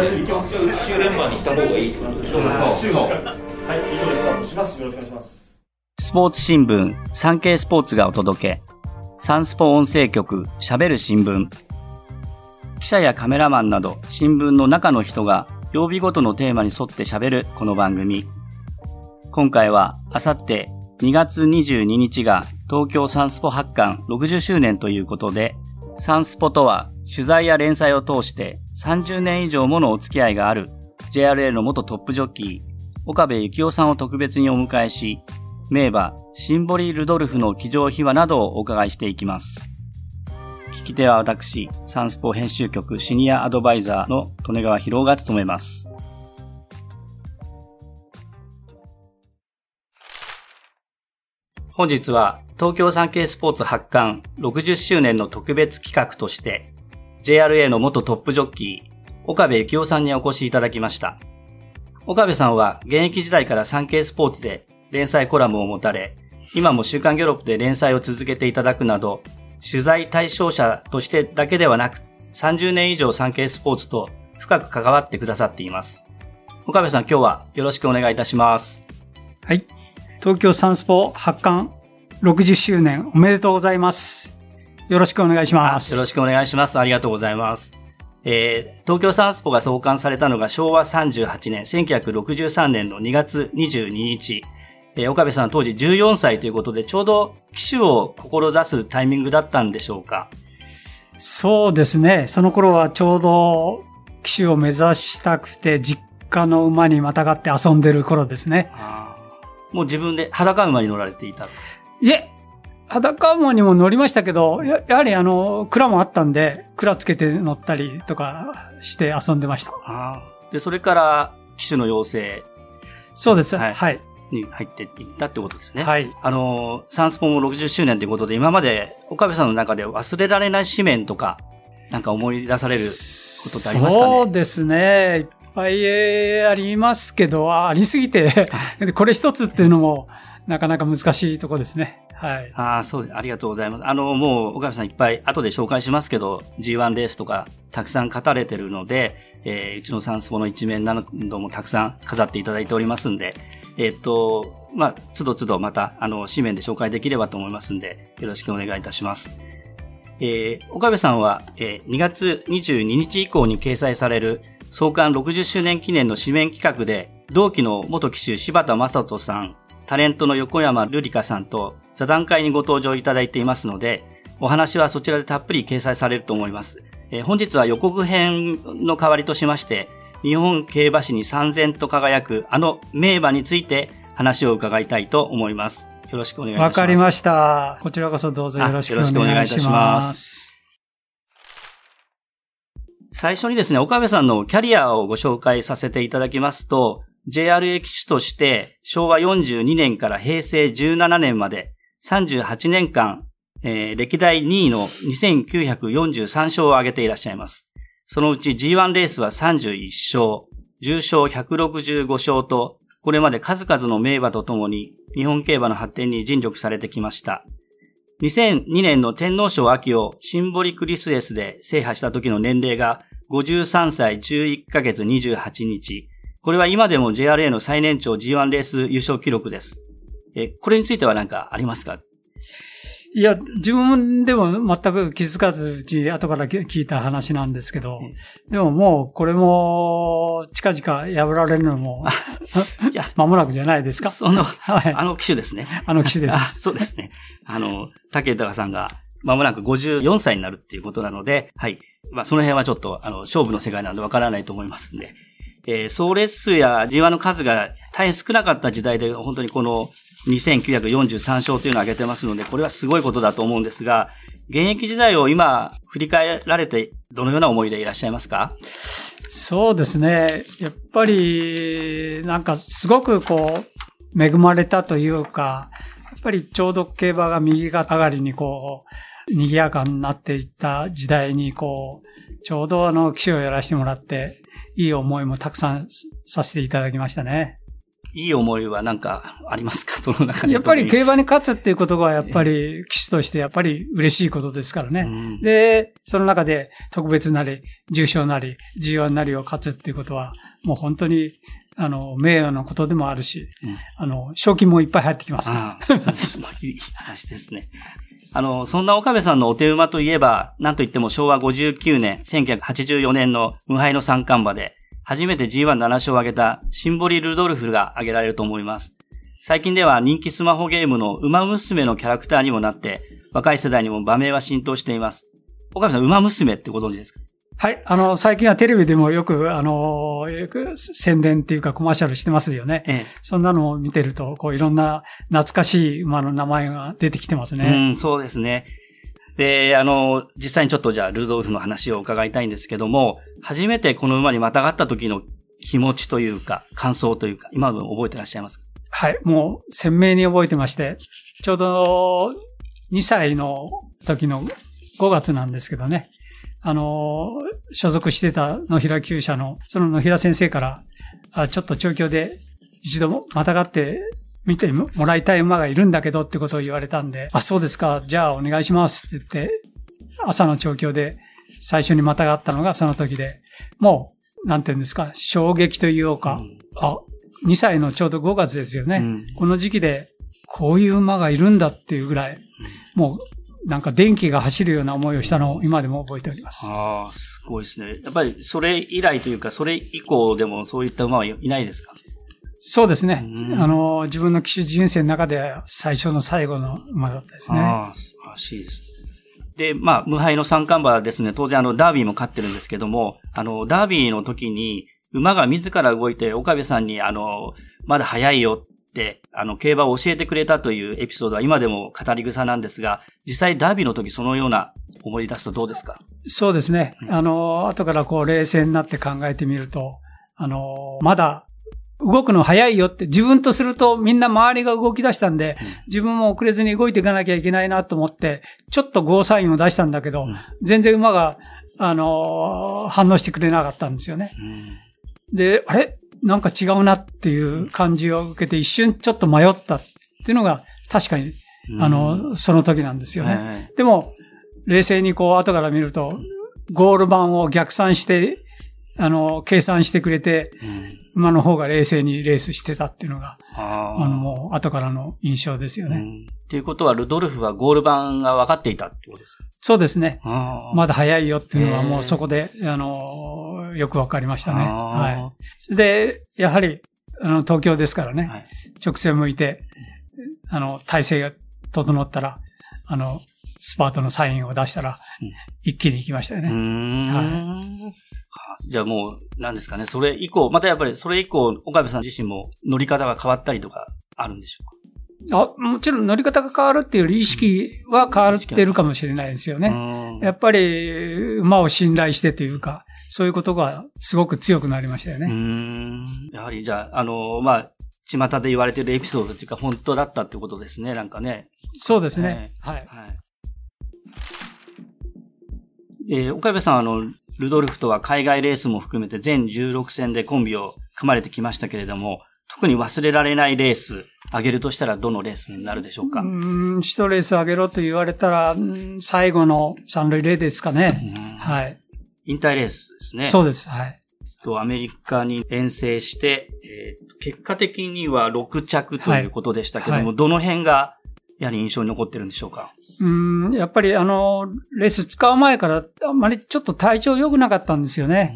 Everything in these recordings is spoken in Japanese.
ー、じゃあ、一周連番にした方がいいってことですね。そうそう。はい、以上でスタートします。よろしくお願いします。スポーツ新聞、産経スポーツがお届け。サンスポ音声局、喋る新聞。記者やカメラマンなど新聞の中の人が曜日ごとのテーマに沿って喋るこの番組。今回は、あさって2月22日が東京サンスポ発刊60周年ということで、サンスポとは取材や連載を通して30年以上ものお付き合いがある JRA の元トップジョッキー、岡部幸夫さんを特別にお迎えし、名馬、シンボリ・ルドルフの騎乗秘話などをお伺いしていきます。聞き手は私、サンスポ編集局シニアアドバイザーの利根川博が務めます。本日は東京産経スポーツ発刊60周年の特別企画として JRA の元トップジョッキー岡部幸夫さんにお越しいただきました。岡部さんは現役時代から産経スポーツで連載コラムを持たれ、今も週刊ギョロップで連載を続けていただくなど、取材対象者としてだけではなく、30年以上産経スポーツと深く関わってくださっています。岡部さん今日はよろしくお願いいたします。はい。東京サンスポ発刊60周年おめでとうございます。よろしくお願いします。よろしくお願いします。ありがとうございます。えー、東京サンスポが創刊されたのが昭和38年、1963年の2月22日。えー、岡部さん当時14歳ということで、ちょうど騎手を志すタイミングだったんでしょうか？そうですね。その頃はちょうど騎手を目指したくて、実家の馬にまたがって遊んでる頃ですね。もう自分で裸馬に乗られていたいえ、裸馬にも乗りましたけど、ややはりあの、蔵もあったんで、蔵つけて乗ったりとかして遊んでました。で、それから、騎手の養成。そうです。はい。はい、に入っていったってことですね。はい。あの、サンスポも60周年ということで、今まで岡部さんの中で忘れられない紙面とか、なんか思い出されることってありますかね？そうですね。ぱいありますけど、ありすぎて これ一つっていうのも、なかなか難しいとこですね。はい。ああ、そう、ありがとうございます。あの、もう、岡部さんいっぱい後で紹介しますけど、G1 レースとかたくさん語れてるので、えー、うちのサンスポの一面などもたくさん飾っていただいておりますんで、えー、っと、まあ、つどつどまた、あの、紙面で紹介できればと思いますんで、よろしくお願いいたします。えー、岡部さんは、えー、2月22日以降に掲載される創刊60周年記念の紙面企画で、同期の元騎手柴田正人さん、タレントの横山瑠璃香さんと座談会にご登場いただいていますので、お話はそちらでたっぷり掲載されると思います。えー、本日は予告編の代わりとしまして、日本競馬史に三千と輝くあの名馬について話を伺いたいと思います。よろしくお願いします。わかりました。こちらこそどうぞよろしくお願いします。よろしくお願いいたします。最初にですね、岡部さんのキャリアをご紹介させていただきますと、JRA 機種として昭和42年から平成17年まで38年間、えー、歴代2位の2943勝を挙げていらっしゃいます。そのうち G1 レースは31勝、重賞165勝と、これまで数々の名馬とともに日本競馬の発展に尽力されてきました。2002年の天皇賞秋をシンボリクリスエスで制覇した時の年齢が53歳11ヶ月28日。これは今でも JRA の最年長 G1 レース優勝記録です。え、これについては何かありますか？いや、自分でも全く気づかず、うち後から聞いた話なんですけど、でももうこれも近々破られるのも、いや、間もなくじゃないですか？その、はい、あの機種ですね。あの機種です。そうですね。あの、竹豊さんが間もなく54歳になるっていうことなので、はい。まあその辺はちょっと、あの、勝負の世界なのでわからないと思いますんで。えー、総列数や G1 の数が大変少なかった時代で、本当にこの2943勝というのを挙げてますので、これはすごいことだと思うんですが、現役時代を今振り返られて、どのような思いでいらっしゃいますか？そうですね。やっぱり、なんかすごくこう、恵まれたというか、やっぱりちょうど競馬が右が上がりにこう、賑やかになっていった時代にこう、ちょうどあの、騎手をやらせてもらって、いい思いもたくさんさせていただきましたね。いい思いはなんかありますか？その中で。やっぱり競馬に勝つっていうことが、やっぱり騎手としてやっぱり嬉しいことですからね。うんで、その中で特別なり、重賞なり、G1 なりを勝つっていうことは、もう本当に、あの、名誉なことでもあるし、うんあの、賞金もいっぱい入ってきますから。いい話ですね。あの、そんな岡部さんのお手馬といえば、なんといっても昭和59年、1984年の無敗の三冠馬で、初めて G17 勝を挙げたシンボリ・ルドルフが挙げられると思います。最近では人気スマホゲームの馬娘のキャラクターにもなって、若い世代にも馬名は浸透しています。岡部さん、馬娘ってご存知ですか？はい。あの、最近はテレビでもよく、あの、よく宣伝っていうかコマーシャルしてますよね。ええ。そんなのを見てると、こういろんな懐かしい馬の名前が出てきてますね。うん、そうですね。で、あの、実際にちょっとじゃあ、ルドルフの話を伺いたいんですけども、初めてこの馬にまたがった時の気持ちというか、感想というか、今も覚えてらっしゃいますか？はい。もう鮮明に覚えてまして、ちょうど2歳の時の5月なんですけどね。あの、所属してた野平厩舎の、その野平先生から、あちょっと調教で一度またがって見てもらいたい馬がいるんだけどってことを言われたんで、あ、そうですか、じゃあお願いしますって言って、朝の調教で最初にまたがったのがその時で、もう、なんていうんですか、衝撃というか、うんあ、2歳のちょうど5月ですよね。うんこの時期で、こういう馬がいるんだっていうぐらい、もう、なんか電気が走るような思いをしたのを今でも覚えております。ああ、すごいですね。やっぱりそれ以来というか、それ以降でもそういった馬はいいないですか？そうですね。うんあの、自分の騎手人生の中で最初の最後の馬だったですね。ああ、素晴らしいです。で、まあ、無敗の三冠馬ですね。当然、あの、ダービーも勝ってるんですけども、あの、ダービーの時に、馬が自ら動いて、岡部さんに、あの、まだ早いよって、あの、競馬を教えてくれたというエピソードは今でも語り草なんですが、実際ダービーの時そのような思い出すとどうですか？そうですね。あの、後からこう冷静になって考えてみると、あの、まだ動くの早いよって、自分とするとみんな周りが動き出したんで、自分も遅れずに動いていかなきゃいけないなと思って、ちょっとゴーサインを出したんだけど、うん全然馬が、あの、反応してくれなかったんですよね。で、あれ？なんか違うなっていう感じを受けて一瞬ちょっと迷ったっていうのが確かに、あの、その時なんですよね。ね。でも、冷静にこう後から見ると、ゴール板を逆算して、あの、計算してくれて、うん。馬の方が冷静にレースしてたっていうのが、ああの、もう後からの印象ですよね。うん。っていうことは、ルドルフはゴール板が分かっていたってことですか？そうですね。まだ早いよっていうのはもうそこで、あの、よくわかりましたね。はい。で、やはり、あの、東京ですからね、はい。直線向いて、あの、体勢が整ったら、あの、スパートのサインを出したらうん、一気に行きましたようね。はじゃあもう、何ですかね。それ以降、またやっぱりそれ以降、岡部さん自身も乗り方が変わったりとかあるんでしょうか？あもちろん乗り方が変わるっていうより意識は変わってるかもしれないですよね。ねやっぱり、馬を信頼してというか、そういうことがすごく強くなりましたよね。ん。やはり、じゃあ、あの、まあ、巷で言われてるエピソードっていうか、本当だったってことですね、なんかね。そうですね。はい。はい。えー岡部さん、あの、ルドルフとは海外レースも含めて全16戦でコンビを組まれてきましたけれども、特に忘れられないレース、あげるとしたらどのレースになるでしょうか、うーん、一レース上げろと言われたら、うん最後の三塁レーですかね。うんはい。引退レースですね。そうです。はい。とアメリカに遠征して、えー結果的には6着ということでしたけども、はいはいどの辺がやはり印象に残ってるんでしょうか？うーん、やっぱりあの、レース使う前からあんまりちょっと体調良くなかったんですよね。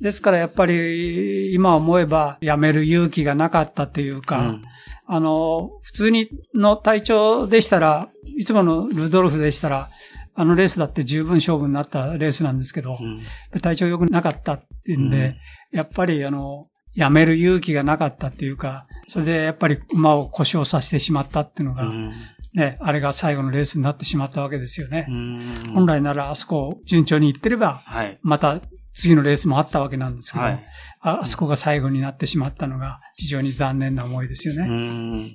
ですからやっぱり今思えばやめる勇気がなかったというか、うん。あの、普通にの体調でしたら、いつものルドルフでしたら、あのレースだって十分勝負になったレースなんですけど、うん。体調良くなかったっていうんで、やっぱりあの、やめる勇気がなかったっていうか、それでやっぱり馬を故障させてしまったっていうのが、うんね、あれが最後のレースになってしまったわけですよね。うん本来ならあそこ順調に行ってれば、はい。また次のレースもあったわけなんですけど、はい。ああそこが最後になってしまったのが非常に残念な思いですようね。ん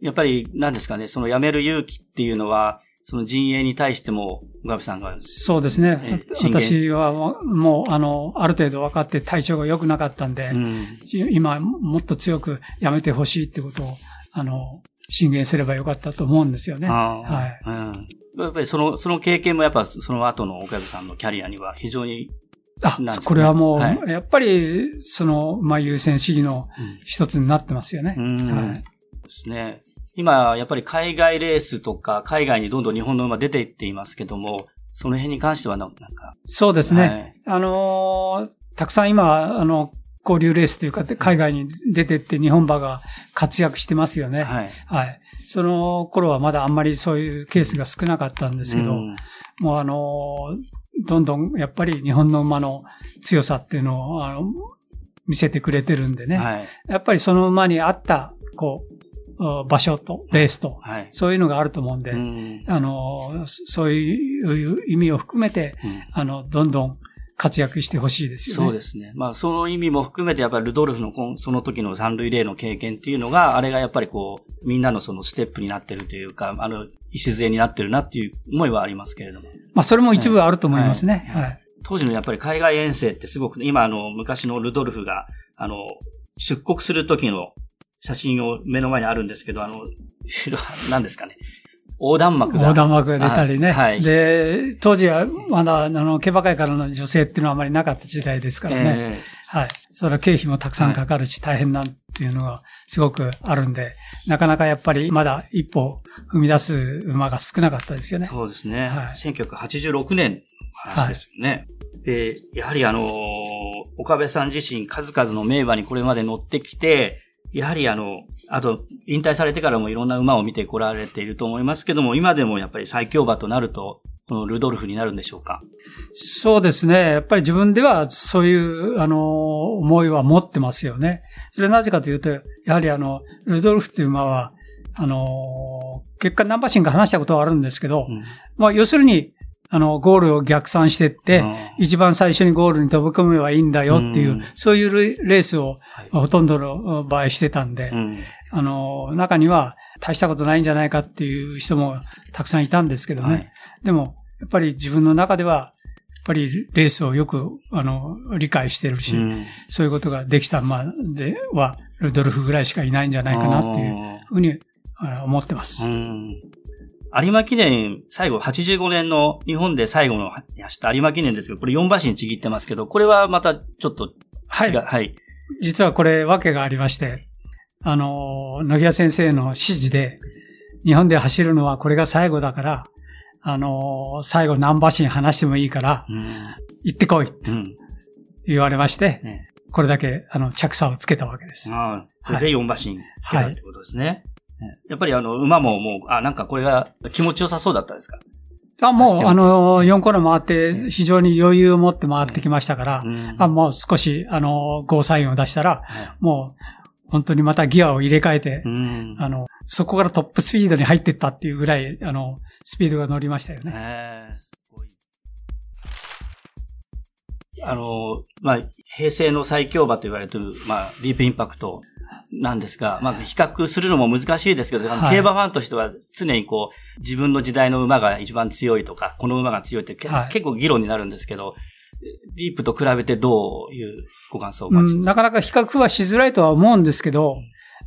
やっぱり何ですかね、その辞める勇気っていうのは、その陣営に対しても、岡部さんが。そうですね私はもう、あの、ある程度分かって体調が良くなかったんで、うん。今もっと強くやめてほしいってことを、あの、進言すればよかったと思うんですよね。あはい。あうん。やっぱりその、その経験もやっぱその後の岡部さんのキャリアには非常に、あこれはもう、はいやっぱり、その、まあ、優先主義のうん一つになってますよね。うんはい。ですね。今、やっぱり海外レースとか、海外にどんどん日本の馬出ていっていますけども、その辺に関してはな、なんか。そうですね。はいあのーたくさん今、あの、交流レースというか、海外に出てって日本馬が活躍してますよね。はい。はい。その頃はまだあんまりそういうケースが少なかったんですけど、うんもうあのーどんどんやっぱり日本の馬の強さっていうのを、あの、見せてくれてるんでね。はい。やっぱりその馬に合った、こう、うん場所とレースと、はい。そういうのがあると思うんで、うんあの、そそういう意味を含めて、うんあの、どんどん活躍してほしいですよね。そうですね。まあ、その意味も含めて、やっぱりルドルフのその時の三塁レーの経験っていうのが、あれがやっぱりこう、みんなのそのステップになってるというか、あの、礎になってるなっていう思いはありますけれども。まあ、それも一部あると思いますね。はいはい。当時のやっぱり海外遠征ってすごく、今あの、昔のルドルフが、あの、出国する時の写真を目の前にあるんですけど、あの、後ろ何ですかね。横断幕が。横断幕が出たりね。はい。で、当時はまだ、あの、競馬会からの女性っていうのはあまりなかった時代ですからね。えはい。それは経費もたくさんかかるし、大変なんっていうのがすごくあるんで、なかなかやっぱりまだ一歩踏み出す馬が少なかったですよね。えそうですね。はい1986年の話ですよね。で、やはりあのー岡部さん自身数々の名馬にこれまで乗ってきて、やはりあの、あと、引退されてからもいろんな馬を見てこられていると思いますけども、今でもやっぱり最強馬となると、このルドルフになるんでしょうか？そうですね。やっぱり自分ではそういう、あの、思いは持ってますよね。それはなぜかというと、やはりあの、ルドルフっていう馬は、あの、結果ナンバーシンが話したことはあるんですけど、うんまあ、要するに、あの、ゴールを逆算してって、うん一番最初にゴールに飛び込めばいいんだよっていう、うんそういうレレースをはいほとんどの場合してたんで、うん。あの、中には大したことないんじゃないかっていう人もたくさんいたんですけどね。はいでも、やっぱり自分の中では、やっぱりレースをよく、あの、理解してるし、うんそういうことができた馬では、ルドルフぐらいしかいないんじゃないかなっていうふうに思ってます。うん有馬記念、最後、85年の日本で最後の走った有馬記念ですけど、これ4馬身ちぎってますけど、これはまたちょっと違う、はい。はい。実はこれ、訳がありまして、あの、野木先生の指示で、日本で走るのはこれが最後だから、あの、最後何馬身話してもいいから、うん。行ってこいってうん。言われまして、ねこれだけ、あの、着差をつけたわけです。それで4馬身つけたってことですね。ねやっぱりあの、馬ももう、あ、なんかこれが気持ちよさそうだったですか？あもう、あの、4コーナー回って、非常に余裕を持って回ってきましたから、うん。あもう少し、あの、ゴーサインを出したら、はい。もう、本当にまたギアを入れ替えて、うん。あの、そこからトップスピードに入ってったっていうぐらい、あの、スピードが乗りましたよね。ええすごい。あの、まあ、平成の最強馬と言われてる、まあ、ディープインパクトなんですが、まあ、比較するのも難しいですけど、はい。競馬ファンとしては常にこう、自分の時代の馬が一番強いとか、この馬が強いってけ、はい。結構議論になるんですけど、ディープと比べてどういうご感想をおうん、持ち？ですか、なかなか比較はしづらいとは思うんですけど、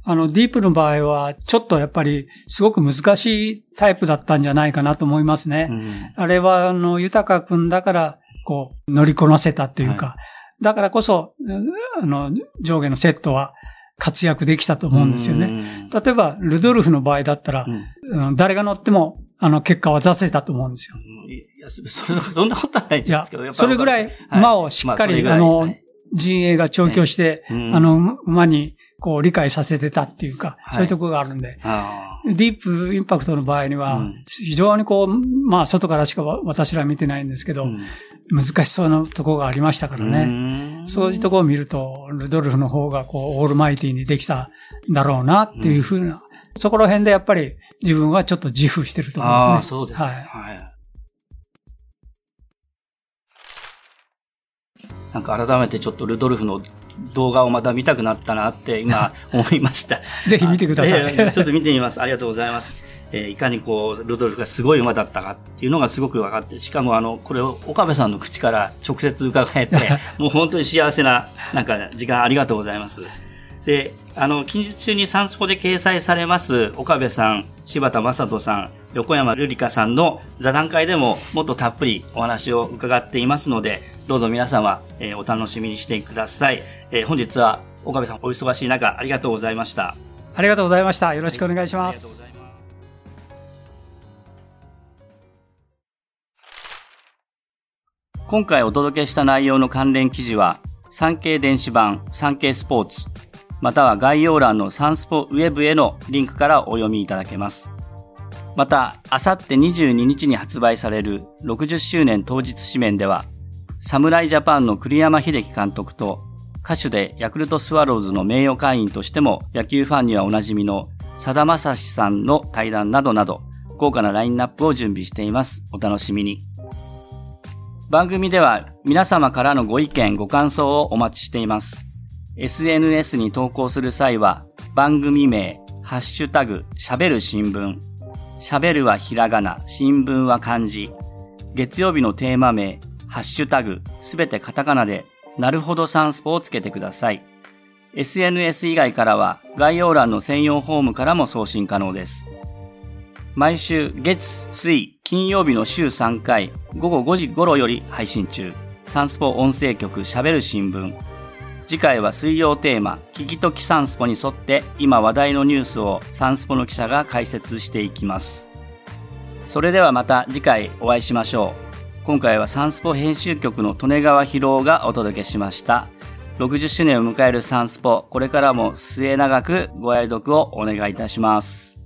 あの、ディープの場合は、ちょっとやっぱり、すごく難しいタイプだったんじゃないかなと思いますね。うん。あれは、あの、豊くんだから、こう、乗りこなせたっていうか、はだからこそ、うんあの、上下のセットは活躍できたと思うんですよね。ね。例えば、ルドルフの場合だったらう、ん。誰が乗っても、あの、結果は出せたと思うんですよ。いや、そそんなそんなことはないんですけど、やっ、ぱそれぐらい馬をしっかり、まあのはい、陣営が調教して、うん。あの、馬に、こう、理解させてたっていうか、はい。そういうところがあるんで、あディープインパクトの場合にはうん、非常にこう、まあ、外からしか私ら見てないんですけど、あうん。難しそうなところがありましたからね。ねそういうところを見ると、ルドルフの方がこう、オールマイティにできたんだろうなっていうふうな、そこら辺でやっぱり自分はちょっと自負してると思いますね。ああ、そうですね。はい。はい。なんか改めてちょっとルドルフの動画をまた見たくなったなって今思いました。ぜひ見てください。えー、ちょっと見てみます。ありがとうございます。えー、いかにこう、ルドルフがすごい馬だったかっていうのがすごく分かって、しかもあの、これを岡部さんの口から直接伺えて、もう本当に幸せな、なんか時間ありがとうございます。で、あの、近日中にサンスポで掲載されます、岡部さん、柴田正人さん、横山瑠璃香さんの座談会でももっとたっぷりお話を伺っていますので、どうぞ皆様、えー、お楽しみにしてください。えー、本日は岡部さんお忙しい中、ありがとうございました。ありがとうございました。よろしくお願いします。はい今回お届けした内容の関連記事は、産経電子版、産経スポーツ、または概要欄のサンスポウェブへのリンクからお読みいただけます。また、あさって22日に発売される60周年当日紙面では、侍ジャパンの栗山秀樹監督と歌手でヤクルトスワローズの名誉会員としても野球ファンにはおなじみのさだまさしさんの対談などなど豪華なラインナップを準備しています。お楽しみに。番組では皆様からのご意見、ご感想をお待ちしています。SNS に投稿する際は番組名、ハッシュタグ、喋る新聞。喋るはひらがな、新聞は漢字。月曜日のテーマ名、ハッシュタグ、すべてカタカナで、なるほどサンスポをつけてください。SNS 以外からは概要欄の専用フォームからも送信可能です。毎週月、水、金曜日の週3回、午後5時頃より配信中。サンスポ音声局喋る新聞。次回は水曜テーマ、聞きときサンスポに沿って今話題のニュースをサンスポの記者が解説していきます。それではまた次回お会いしましょう。今回はサンスポ編集局の利根川博夫がお届けしました。60周年を迎えるサンスポ、これからも末永くご愛読をお願いいたします。